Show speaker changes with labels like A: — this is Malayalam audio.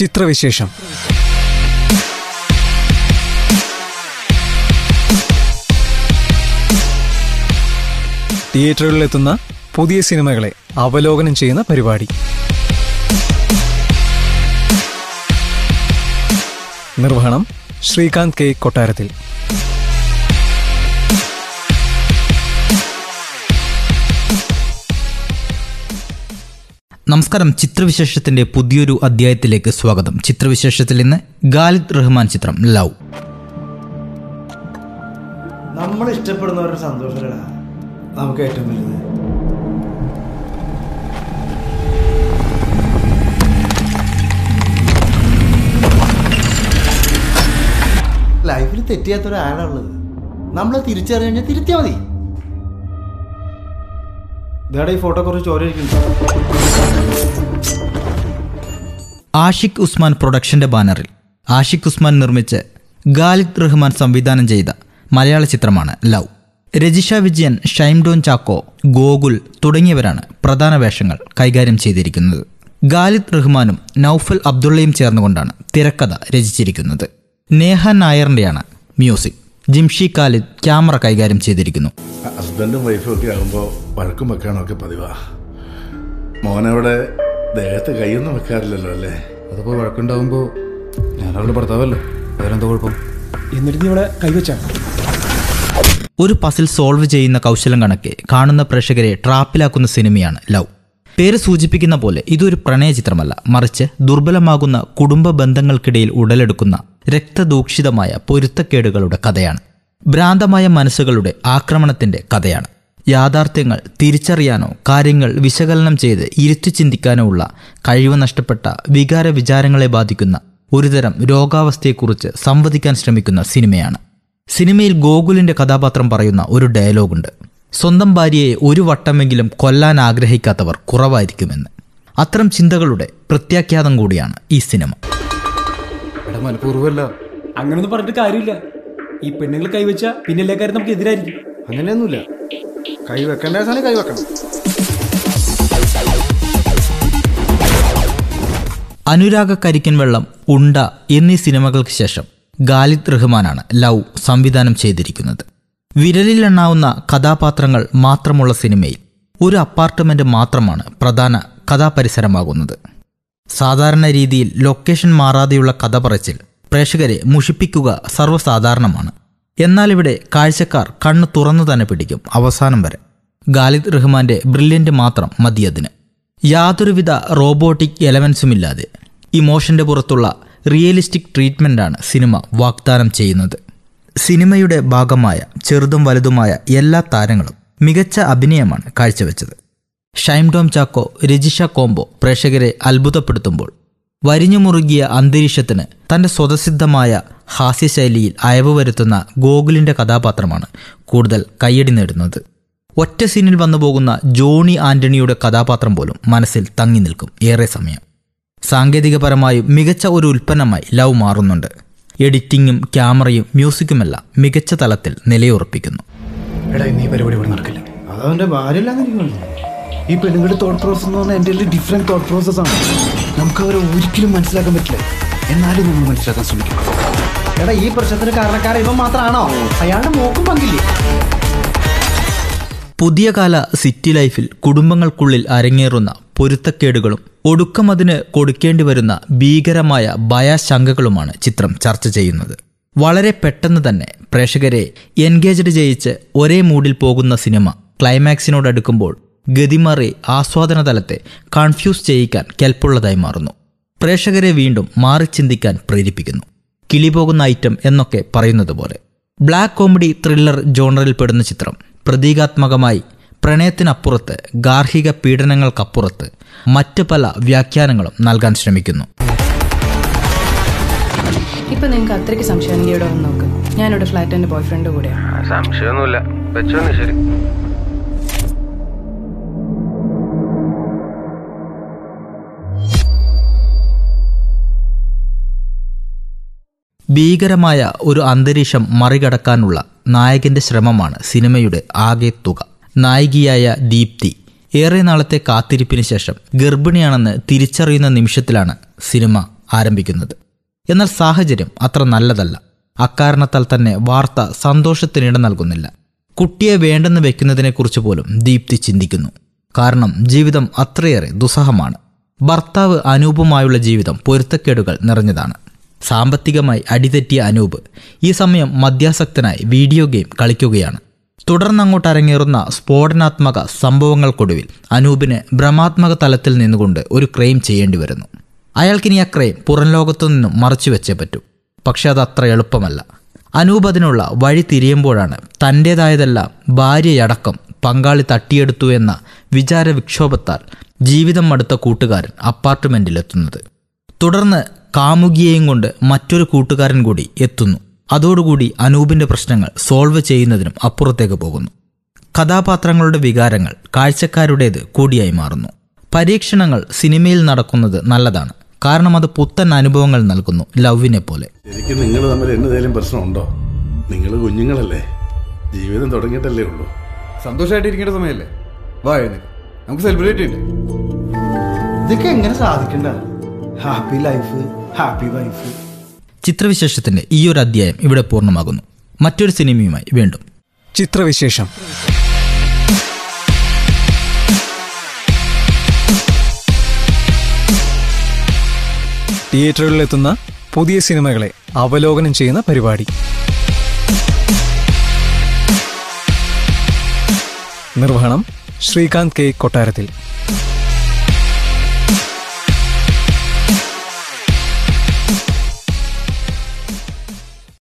A: ചിത്രവിശേഷം. തിയേറ്ററുകളിലെത്തുന്ന പുതിയ സിനിമകളെ അവലോകനം ചെയ്യുന്ന പരിപാടി. നിർവഹണം ശ്രീകാന്ത് കെ കൊട്ടാരത്തിൽ.
B: നമസ്കാരം. ചിത്രവിശേഷത്തിന്റെ പുതിയൊരു അധ്യായത്തിലേക്ക് സ്വാഗതം. ചിത്രവിശേഷത്തിൽ ഇന്ന് ഗാലിദ് റഹ്മാൻ ചിത്രം. ലവ്
C: നമ്മൾ ഇഷ്ടപ്പെടുന്നവരുടെ സന്തോഷം നമുക്ക് ഏറ്റവും വലുത്. ലൈഫിൽ തെറ്റിയാത്ത ഒരാളുള്ളത് നമ്മളെ തിരിച്ചറിഞ്ഞു കഴിഞ്ഞാൽ തിരുത്തിയാൽ മതി ഈ ഫോട്ടോ കുറച്ച് ചോരയിരിക്കുന്നു
B: ആഷിഖ് ഉസ്മാൻ പ്രൊഡക്ഷന്റെ ബാനറിൽ. ആഷിഖ് ഉസ്മാൻ നിർമ്മിച്ച് ഗാലിദ് റഹ്മാൻ സംവിധാനം ചെയ്ത മലയാള ചിത്രമാണ് ലവ്. രജിഷ വിജയൻ ഷൈംഡോൻ ചാക്കോ ഗോകുൽ തുടങ്ങിയവരാണ് പ്രധാന വേഷങ്ങൾ കൈകാര്യം ചെയ്തിരിക്കുന്നത്. ഗാലിദ് റഹ്മാനും നൌഫൽ അബ്ദുള്ളയും ചേർന്നുകൊണ്ടാണ് തിരക്കഥ രചിച്ചിരിക്കുന്നത്. നേഹ നായറിന്റെയാണ് മ്യൂസിക്. ജിംഷി ഖാലിദ് ക്യാമറ കൈകാര്യം ചെയ്തിരിക്കുന്നു.
D: ഹസ്ബൻഡും വൈഫും ഒക്കെ ആകുമ്പോൾ വഴക്കും വെക്കാനൊക്കെ പതിവാ. മോനവിടെ ദേഹത്ത് കൈയൊന്നും വെക്കാറില്ലല്ലോ അല്ലേ?
E: അതിപ്പോ വഴക്കുണ്ടാവുമ്പോ ഞാൻ അവളുടെ ഭർത്താവല്ലോ? അതിനെന്താ കുഴപ്പം?
A: എന്നിട്ട് ഇവിടെ കൈവച്ചാ
B: ഒരു പസിൽ സോൾവ് ചെയ്യുന്ന കൗശലം കണക്കെ കാണുന്ന പ്രേക്ഷകരെ ട്രാപ്പിലാക്കുന്ന സിനിമയാണ് ലവ്. പേര് സൂചിപ്പിക്കുന്ന പോലെ ഇതൊരു പ്രണയ ചിത്രമല്ല മറിച്ച് ദുർബലമാകുന്ന കുടുംബ ബന്ധങ്ങൾക്കിടയിൽ ഉടലെടുക്കുന്ന രക്തദൂക്ഷിതമായ പൊരുത്തക്കേടുകളുടെ കഥയാണ്. ഭ്രാന്തമായ മനസ്സുകളുടെ ആക്രമണത്തിന്റെ കഥയാണ്. യാഥാർത്ഥ്യങ്ങൾ തിരിച്ചറിയാനോ കാര്യങ്ങൾ വിശകലനം ചെയ്ത് ഇരുത്തി ചിന്തിക്കാനോ ഉള്ള കഴിവ് നഷ്ടപ്പെട്ട വികാര വിചാരങ്ങളെ ബാധിക്കുന്ന ഒരുതരം രോഗാവസ്ഥയെക്കുറിച്ച് സംവദിക്കാൻ ശ്രമിക്കുന്ന സിനിമയാണ്. സിനിമയിൽ ഗോകുലിന്റെ കഥാപാത്രം പറയുന്ന ഒരു ഡയലോഗുണ്ട്. സ്വന്തം ഭാര്യയെ ഒരു വട്ടമെങ്കിലും കൊല്ലാൻ ആഗ്രഹിക്കാത്തവർ കുറവായിരിക്കുമെന്ന്. അത്തരം ചിന്തകളുടെ പ്രത്യാഖ്യാതം കൂടിയാണ് ഈ സിനിമ.
E: മനഃപൂർവമല്ല
F: അങ്ങനൊന്നും പറഞ്ഞിട്ട് കാര്യമില്ല. ഈ പെണ്ണുങ്ങൾ കൈവച്ച പിന്നെ എല്ലാ കാര്യം നമുക്ക് എതിരായിരിക്കും.
C: അങ്ങനെയൊന്നുമില്ല. കൈ വെക്കേണ്ട സാധനം കൈ വെക്കണം
B: അനുരാഗ കരിക്കൻ വെള്ളം ഉണ്ട എന്നീ സിനിമകൾക്ക് ശേഷം ഗാലിദ് റഹ്മാനാണ് ലവ് സംവിധാനം ചെയ്തിരിക്കുന്നത്. വിരലിലെണ്ണാവുന്ന കഥാപാത്രങ്ങൾ മാത്രമുള്ള സിനിമയിൽ ഒരു അപ്പാർട്ട്മെന്റ് മാത്രമാണ് പ്രധാന കഥാപരിസരമാകുന്നത്. സാധാരണ രീതിയിൽ ലൊക്കേഷൻ മാറാതെയുള്ള കഥ പറച്ചിൽ പ്രേക്ഷകരെ മുഷിപ്പിക്കുക സർവസാധാരണമാണ്. എന്നാൽ ഇവിടെ കാഴ്ചക്കാർ കണ്ണു തുറന്നു തന്നെ പിടിക്കും അവസാനം വരെ. ഗാലിദ് റഹ്മാന്റെ ബ്രില്യന്റ് മാത്രം മതി അതിന്. യാതൊരുവിധ റോബോട്ടിക് എലമെൻസും ഇല്ലാതെ ഇമോഷന്റെ പുറത്തുള്ള റിയലിസ്റ്റിക് ട്രീറ്റ്മെന്റാണ് സിനിമ വാഗ്ദാനം ചെയ്യുന്നത്. സിനിമയുടെ ഭാഗമായ ചെറുതും വലുതുമായ എല്ലാ താരങ്ങളും മികച്ച അഭിനയമാണ് കാഴ്ചവെച്ചത്. ഷൈംഡോം ചാക്കോ രജിഷ കോംബോ പ്രേക്ഷകരെ അത്ഭുതപ്പെടുത്തുമ്പോൾ വരിഞ്ഞുമുറുകിയ അന്തരീക്ഷത്തിന് തന്റെ സ്വതസിദ്ധമായ ഹാസ്യശൈലിയിൽ അയവ് വരുത്തുന്ന ഗോകുലിന്റെ കഥാപാത്രമാണ് കൂടുതൽ കയ്യടി നേടുന്നത്. ഒറ്റ സീനിൽ വന്നു പോകുന്ന ജോണി ആന്റണിയുടെ കഥാപാത്രം പോലും മനസ്സിൽ തങ്ങി നിൽക്കും ഏറെ സമയം. സാങ്കേതികപരമായും മികച്ച ഒരു ഉൽപ്പന്നമായി ലവ് മാറുന്നുണ്ട്. എഡിറ്റിംഗും ക്യാമറയും മ്യൂസിക്കുമെല്ലാം മികച്ച തലത്തിൽ നിലയുറപ്പിക്കുന്നു.
E: എടാ നീ പരിപാടി ഇവിടെ നടക്കില്ല.
C: എനിക്ക് തോന്നുന്നു ഈ പെണ്ണുങ്ങളുടെ തോട്ട് പ്രോസസ് എന്ന് പറഞ്ഞാൽ എന്റെ ഡിഫറെന്റ് തോട്ട് പ്രോസസ് ആണ്.
E: നമുക്ക് അവരെ ഒരിക്കലും മനസ്സിലാക്കാൻ പറ്റില്ല. എന്നാലും നമ്മൾ മനസ്സിലാക്കാൻ ശ്രമിക്കണം.
C: എടാ ഈ പ്രശ്നത്തിന് കാരണക്കാരൻ ഇവൻ മാത്രമാണോ അയാളുടെ മോക്കും പങ്കില്ലേ?
B: പുതിയ കാല സിറ്റി ലൈഫിൽ കുടുംബങ്ങൾക്കുള്ളിൽ അരങ്ങേറുന്ന പൊരുത്തക്കേടുകളും ഒടുക്കം അതിന് കൊടുക്കേണ്ടി വരുന്ന ഭീകരമായ ഭയാശങ്കകളുമാണ് ചിത്രം ചർച്ച ചെയ്യുന്നത്. വളരെ പെട്ടെന്ന് തന്നെ പ്രേക്ഷകരെ എൻഗേജ്ഡ് ചെയ്യിച്ച് ഒരേ മൂഡിൽ പോകുന്ന സിനിമ ക്ലൈമാക്സിനോടടുക്കുമ്പോൾ ഗതിമറി ആസ്വാദന തലത്തെ കൺഫ്യൂസ് ചെയ്യിക്കാൻ കെൽപ്പുള്ളതായി മാറുന്നു. പ്രേക്ഷകരെ വീണ്ടും മാറി ചിന്തിക്കാൻ പ്രേരിപ്പിക്കുന്നു. കിളി പോകുന്ന ഐറ്റം എന്നൊക്കെ പറയുന്നത് പോലെ ബ്ലാക്ക് കോമഡി ത്രില്ലർ ജോണറിൽപ്പെടുന്ന ചിത്രം പ്രതീകാത്മകമായി പ്രണയത്തിനപ്പുറത്ത് ഗാർഹിക പീഡനങ്ങൾക്കപ്പുറത്ത് മറ്റ് പല വ്യാഖ്യാനങ്ങളും നൽകാൻ ശ്രമിക്കുന്നു.
G: ഇപ്പൊ നിങ്ങൾക്ക് അത്രയ്ക്ക് സംശയം ഇവിടെ വന്ന് നോക്ക്. ഞാനിവിടെ ഫ്ലാറ്റ് എന്റെ ബോയ്ഫ്രണ്ട് കൂടെയാണ്
H: സംശയമൊന്നുമില്ല. വെച്ചോന്ന് ശരി.
B: ഭീകരമായ ഒരു അന്തരീക്ഷം മറികടക്കാനുള്ള നായകന്റെ ശ്രമമാണ് സിനിമയുടെ ആകെ തുക. നായികയായ ദീപ്തി ഏറെ നാളത്തെ കാത്തിരിപ്പിന് ശേഷം ഗർഭിണിയാണെന്ന് തിരിച്ചറിയുന്ന നിമിഷത്തിലാണ് സിനിമ ആരംഭിക്കുന്നത്. എന്നാൽ സാഹചര്യം അത്ര നല്ലതല്ല. അക്കാരണത്താൽ തന്നെ വാർത്ത സന്തോഷത്തിനിട നൽകുന്നില്ല. കുട്ടിയെ വേണ്ടെന്ന് വെക്കുന്നതിനെക്കുറിച്ച് പോലും ദീപ്തി ചിന്തിക്കുന്നു. കാരണം ജീവിതം അത്രയേറെ ദുസ്സഹമാണ്. ഭർത്താവ് അനൂപമായുള്ള ജീവിതം പൊരുത്തക്കേടുകൾ നിറഞ്ഞതാണ്. സാമ്പത്തികമായി അടിതെറ്റിയ അനൂപ് ഈ സമയം മദ്യാസക്തനായി വീഡിയോ ഗെയിം കളിക്കുകയാണ്. തുടർന്നങ്ങോട്ട് അരങ്ങേറുന്ന സ്ഫോടനാത്മക സംഭവങ്ങൾക്കൊടുവിൽ അനൂപിന് ഭ്രമാത്മക തലത്തിൽ നിന്നുകൊണ്ട് ഒരു ക്രൈം ചെയ്യേണ്ടി വരുന്നു. അയാൾക്കിനി ആ ക്രൈം പുറം ലോകത്തു നിന്നും മറച്ചു വെച്ചേ പറ്റൂ. പക്ഷെ അത് അത്ര എളുപ്പമല്ല. അനൂപ് അതിനുള്ള വഴി തിരിയുമ്പോഴാണ് തന്റേതായതെല്ലാം ഭാര്യയടക്കം പങ്കാളി തട്ടിയെടുത്തു എന്ന വിചാര വിക്ഷോഭത്താൽ ജീവിതം മടുത്ത കൂട്ടുകാരൻ അപ്പാർട്ട്മെന്റിലെത്തുന്നത് തുടർന്ന് കാമുകിയെയും കൊണ്ട് മറ്റൊരു കൂട്ടുകാരൻ കൂടി എത്തുന്നു. അതോടുകൂടി അനൂപിന്റെ പ്രശ്നങ്ങൾ സോൾവ് ചെയ്യുന്നതിനും അപ്പുറത്തേക്ക് പോകുന്നു. കഥാപാത്രങ്ങളുടെ വികാരങ്ങൾ കാഴ്ചക്കാരുടേത് കൂടിയായി മാറുന്നു. പരീക്ഷണങ്ങൾ സിനിമയിൽ നടക്കുന്നത് നല്ലതാണ്. കാരണം അത് പുത്തൻ അനുഭവങ്ങൾ നൽകുന്നു ലവിനെ പോലെ.
D: ശരിക്കും നിങ്ങൾ തമ്മിൽ എന്തെങ്കിലും പ്രശ്നമുണ്ടോ? നിങ്ങൾ കുഞ്ഞുങ്ങളല്ലേ? ജീവിതം തുടങ്ങിയിട്ടല്ലേ ഉള്ളൂ.
C: സന്തോഷമായിട്ട് ഇരിക്കേണ്ട സമയമല്ലേ വാ നമുക്ക് സെലിബ്രേറ്റ് ചെയ്യണ്ടേ
E: ഇതൊക്കെ എങ്ങനെ സാധിക്കണ്ട? ഹാപ്പി ലൈഫ് ഹാപ്പി വൈഫ്
B: ചിത്രവിശേഷത്തിന്റെ ഈ ഒരു അധ്യായം ഇവിടെ പൂർണമാകുന്നു. മറ്റൊരു സിനിമയുമായി വീണ്ടും.
A: ചിത്രവിശേഷം. തിയേറ്ററുകളിലെത്തുന്ന പുതിയ സിനിമകളെ അവലോകനം ചെയ്യുന്ന പരിപാടി. നിർവഹണം ശ്രീകാന്ത് കെ കൊട്ടാരത്തിൽ.